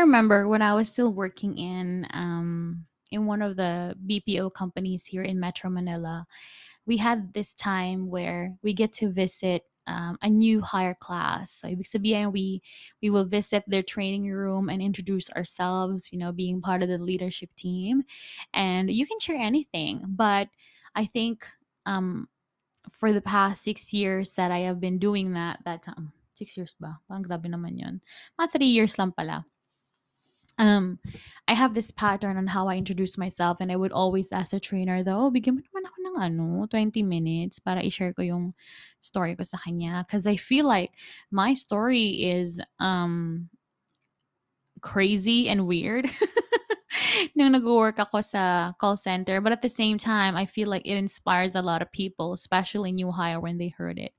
remember when I was still working in um in one of the BPO companies here in Metro Manila, we had this time where we get to visit um, a new hire class. So ibig sabihin, we we will visit their training room and introduce ourselves, you know, being part of the leadership team. And you can share anything, but I think um for the past six years that I have been doing that, that um, six years ba? Parang naman yun. Mga three years lang pala. Um, I have this pattern on how I introduce myself and I would always ask the trainer though, bigyan mo naman ako ng ano, 20 minutes para i-share ko yung story ko sa kanya. Because I feel like my story is um, crazy and weird. nung nag-work ako sa call center. But at the same time, I feel like it inspires a lot of people, especially new hire when they heard it.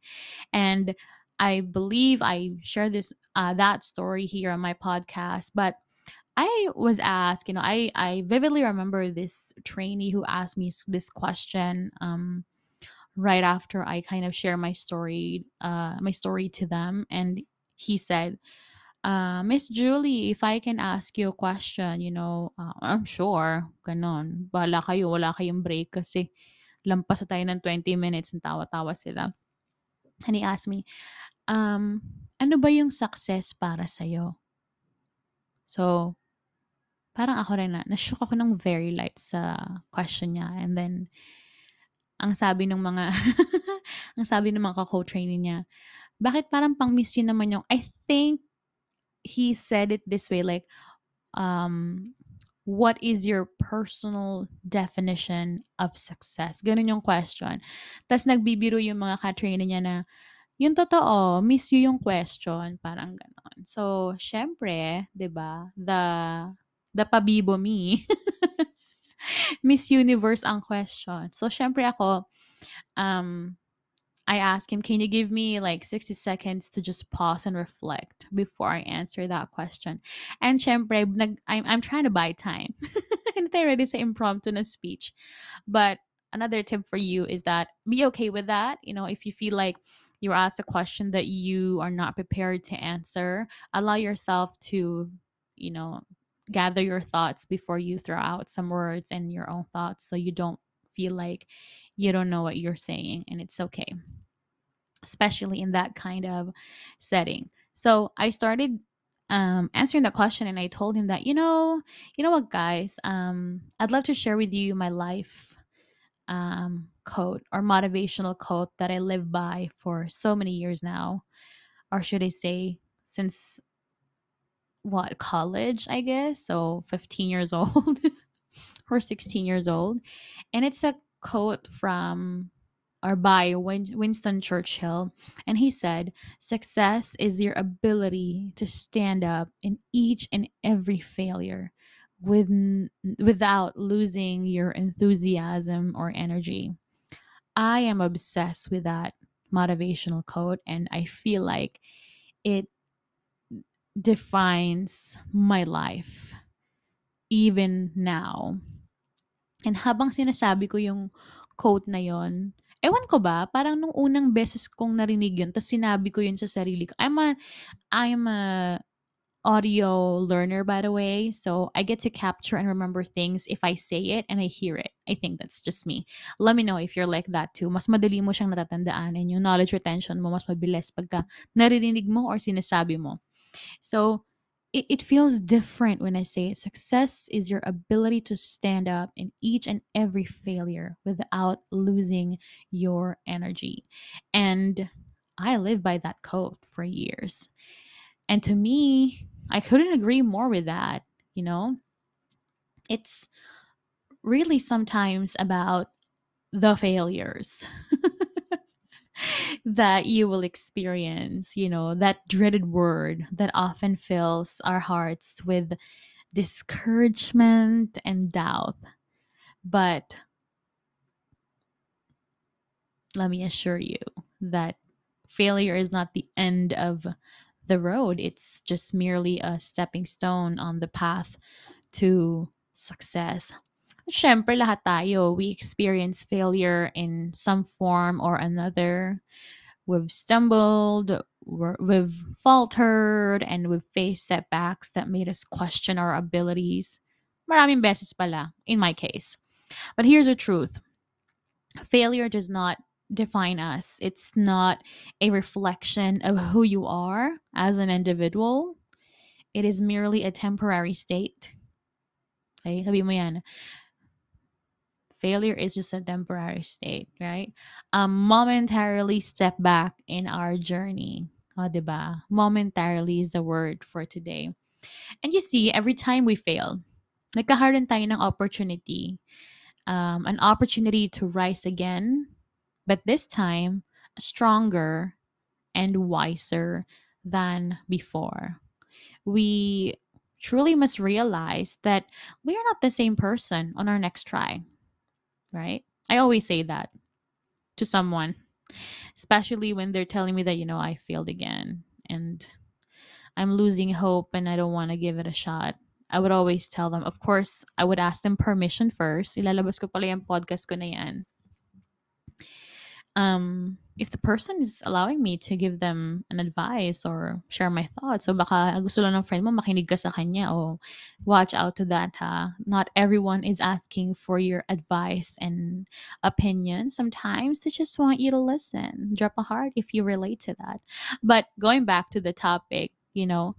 And I believe I share this uh, that story here on my podcast, but I was asked, you know, I I vividly remember this trainee who asked me this question um, right after I kind of share my story, uh, my story to them, and he said, uh, Miss Julie, if I can ask you a question, you know, uh, I'm sure, ganon. Bala kayo, wala kayong break kasi lampas tayo ng 20 minutes, ng tawa-tawa sila. And he asked me, um, ano ba yung success para sa'yo? So, parang ako rin na, nashook ako ng very light sa question niya. And then, ang sabi ng mga, ang sabi ng mga co-training niya, bakit parang pang miss yun naman yung, I think he said it this way, like, um, what is your personal definition of success? Ganun yung question. Tapos nagbibiro yung mga ka-training niya na, yung totoo, miss you yung question, parang ganon. So, syempre, 'di ba? The the pabibo me. Miss Universe ang question. So, syempre ako, um, I asked him, can you give me like 60 seconds to just pause and reflect before I answer that question? And syempre, nag, I'm, I'm trying to buy time. and I already say impromptu na speech. But another tip for you is that be okay with that. You know, if you feel like you're asked a question that you are not prepared to answer, allow yourself to, you know, gather your thoughts before you throw out some words and your own thoughts so you don't feel like you don't know what you're saying and it's okay especially in that kind of setting. So i started um, answering the question and i told him that you know you know what guys um, i'd love to share with you my life um, code or motivational code that i live by for so many years now or should i say since what college i guess? So 15 years old or 16 years old. And it's a quote from or by winston churchill and he said success is your ability to stand up in each and every failure with, without losing your enthusiasm or energy. I am obsessed with that motivational quote and i feel like it defines my life even now. And habang sinasabi ko yung quote na yon, ewan ko ba, parang nung unang beses kong narinig yun, tapos sinabi ko yun sa sarili ko. I'm a, I'm a audio learner, by the way. So I get to capture and remember things if I say it and I hear it. I think that's just me. Let me know if you're like that too. Mas madali mo siyang natatandaan and yung knowledge retention mo mas mabilis pagka naririnig mo or sinasabi mo. So it, it feels different when I say it. Success is your ability to stand up in each and every failure without losing your energy. And I lived by that code for years. And to me, I couldn't agree more with that. You know, it's really sometimes about the failures. that you will experience, you know, that dreaded word that often fills our hearts with discouragement and doubt. But let me assure you that failure is not the end of the road, it's just merely a stepping stone on the path to success. Syempre lahat tayo, we experience failure in some form or another. we've stumbled, we've faltered, and we've faced setbacks that made us question our abilities. Maraming beses pala, in my case. But here's the truth failure does not define us, it's not a reflection of who you are as an individual. It is merely a temporary state. Okay, sabi mo yan. Failure is just a temporary state, right? Um, momentarily step back in our journey. O, oh, diba? Momentarily is the word for today. And you see, every time we fail, nagkakaroon tayo ng opportunity. Um, an opportunity to rise again, but this time stronger and wiser than before. We truly must realize that we are not the same person on our next try, right? I always say that to someone, especially when they're telling me that, you know, I failed again and I'm losing hope and I don't want to give it a shot. I would always tell them, of course, I would ask them permission first. Ilalabas ko pala yung podcast ko na yan. Um, if the person is allowing me to give them an advice or share my thoughts, so baka gusto lang ng friend mo makinig ka sa kanya, oh, watch out to that ha. Not everyone is asking for your advice and opinion. Sometimes they just want you to listen. Drop a heart if you relate to that. But going back to the topic, you know,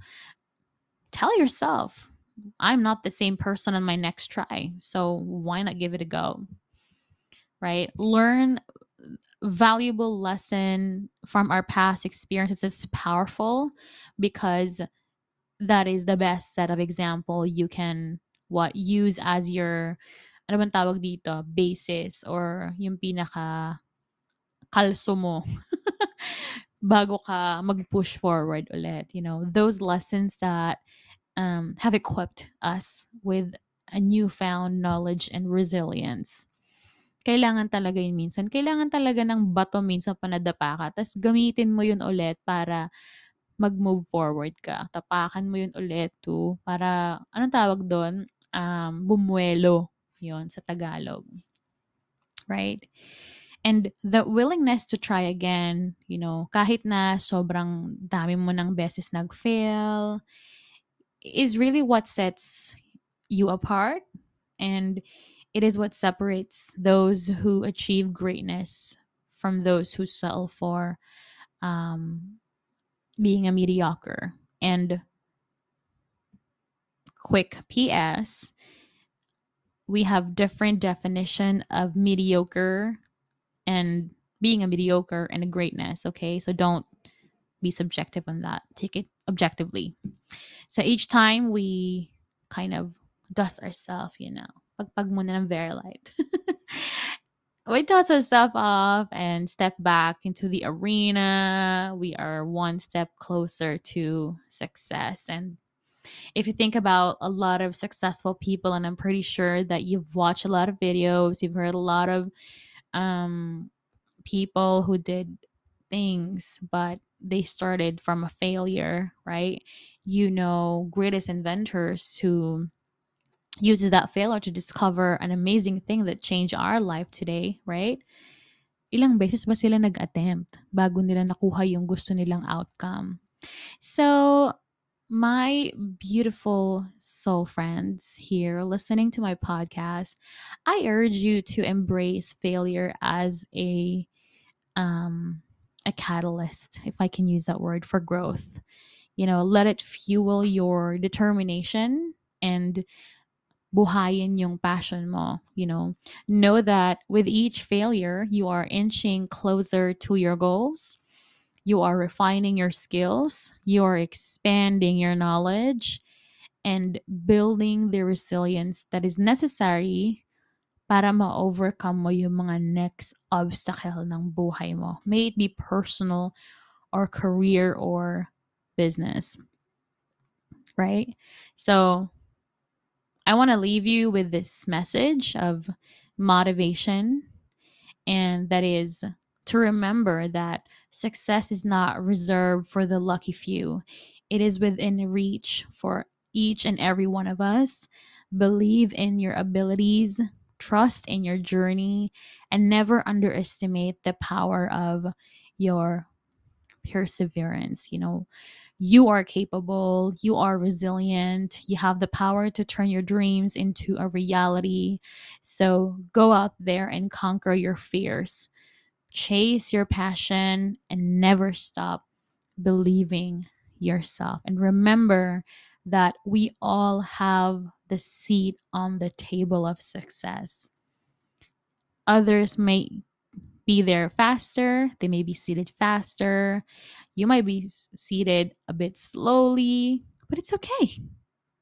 tell yourself, I'm not the same person on my next try. So why not give it a go? Right? Learn valuable lesson from our past experiences is powerful because that is the best set of example you can what use as your ano bang tawag dito basis or yung pinaka kalso mo bago ka mag-push forward ulit you know? Those lessons that um, have equipped us with a newfound knowledge and resilience kailangan talaga yun minsan. Kailangan talaga ng bato minsan panadapa ka, tapos gamitin mo yun ulit para mag-move forward ka. Tapakan mo yun ulit to para, anong tawag doon? Um, bumuelo. yon sa Tagalog. Right? And the willingness to try again, you know, kahit na sobrang dami mo ng beses nag-fail, is really what sets you apart. And it is what separates those who achieve greatness from those who settle for um, being a mediocre. And quick PS, we have different definition of mediocre and being a mediocre and a greatness. Okay, so don't be subjective on that. Take it objectively. So each time we kind of dust ourselves, you know, pagpag muna ng very light. we toss ourselves off and step back into the arena. We are one step closer to success. And if you think about a lot of successful people, and I'm pretty sure that you've watched a lot of videos, you've heard a lot of um, people who did things, but they started from a failure, right? You know, greatest inventors who uses that failure to discover an amazing thing that changed our life today, right? Ilang beses ba sila nag-attempt bago nila nakuha yung gusto nilang outcome? So, my beautiful soul friends here listening to my podcast, I urge you to embrace failure as a um a catalyst, if I can use that word for growth. You know, let it fuel your determination and buhayin yung passion mo, you know. Know that with each failure, you are inching closer to your goals. You are refining your skills, you are expanding your knowledge and building the resilience that is necessary para ma-overcome mo yung mga next obstacle ng buhay mo. May it be personal or career or business. Right? So, I want to leave you with this message of motivation, and that is to remember that success is not reserved for the lucky few, it is within reach for each and every one of us. Believe in your abilities, trust in your journey, and never underestimate the power of your perseverance. You know, you are capable, you are resilient, you have the power to turn your dreams into a reality. So go out there and conquer your fears. Chase your passion and never stop believing yourself. And remember that we all have the seat on the table of success. Others may be there faster, they may be seated faster. You might be seated a bit slowly, but it's okay.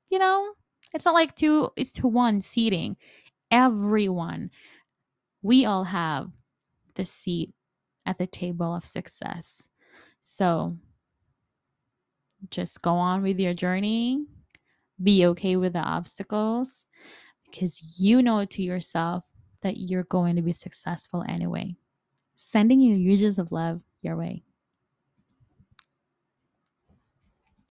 You know, it's not like two it's to one seating. Everyone, we all have the seat at the table of success. So just go on with your journey. Be okay with the obstacles because you know to yourself that you're going to be successful anyway. Sending you huges of love your way.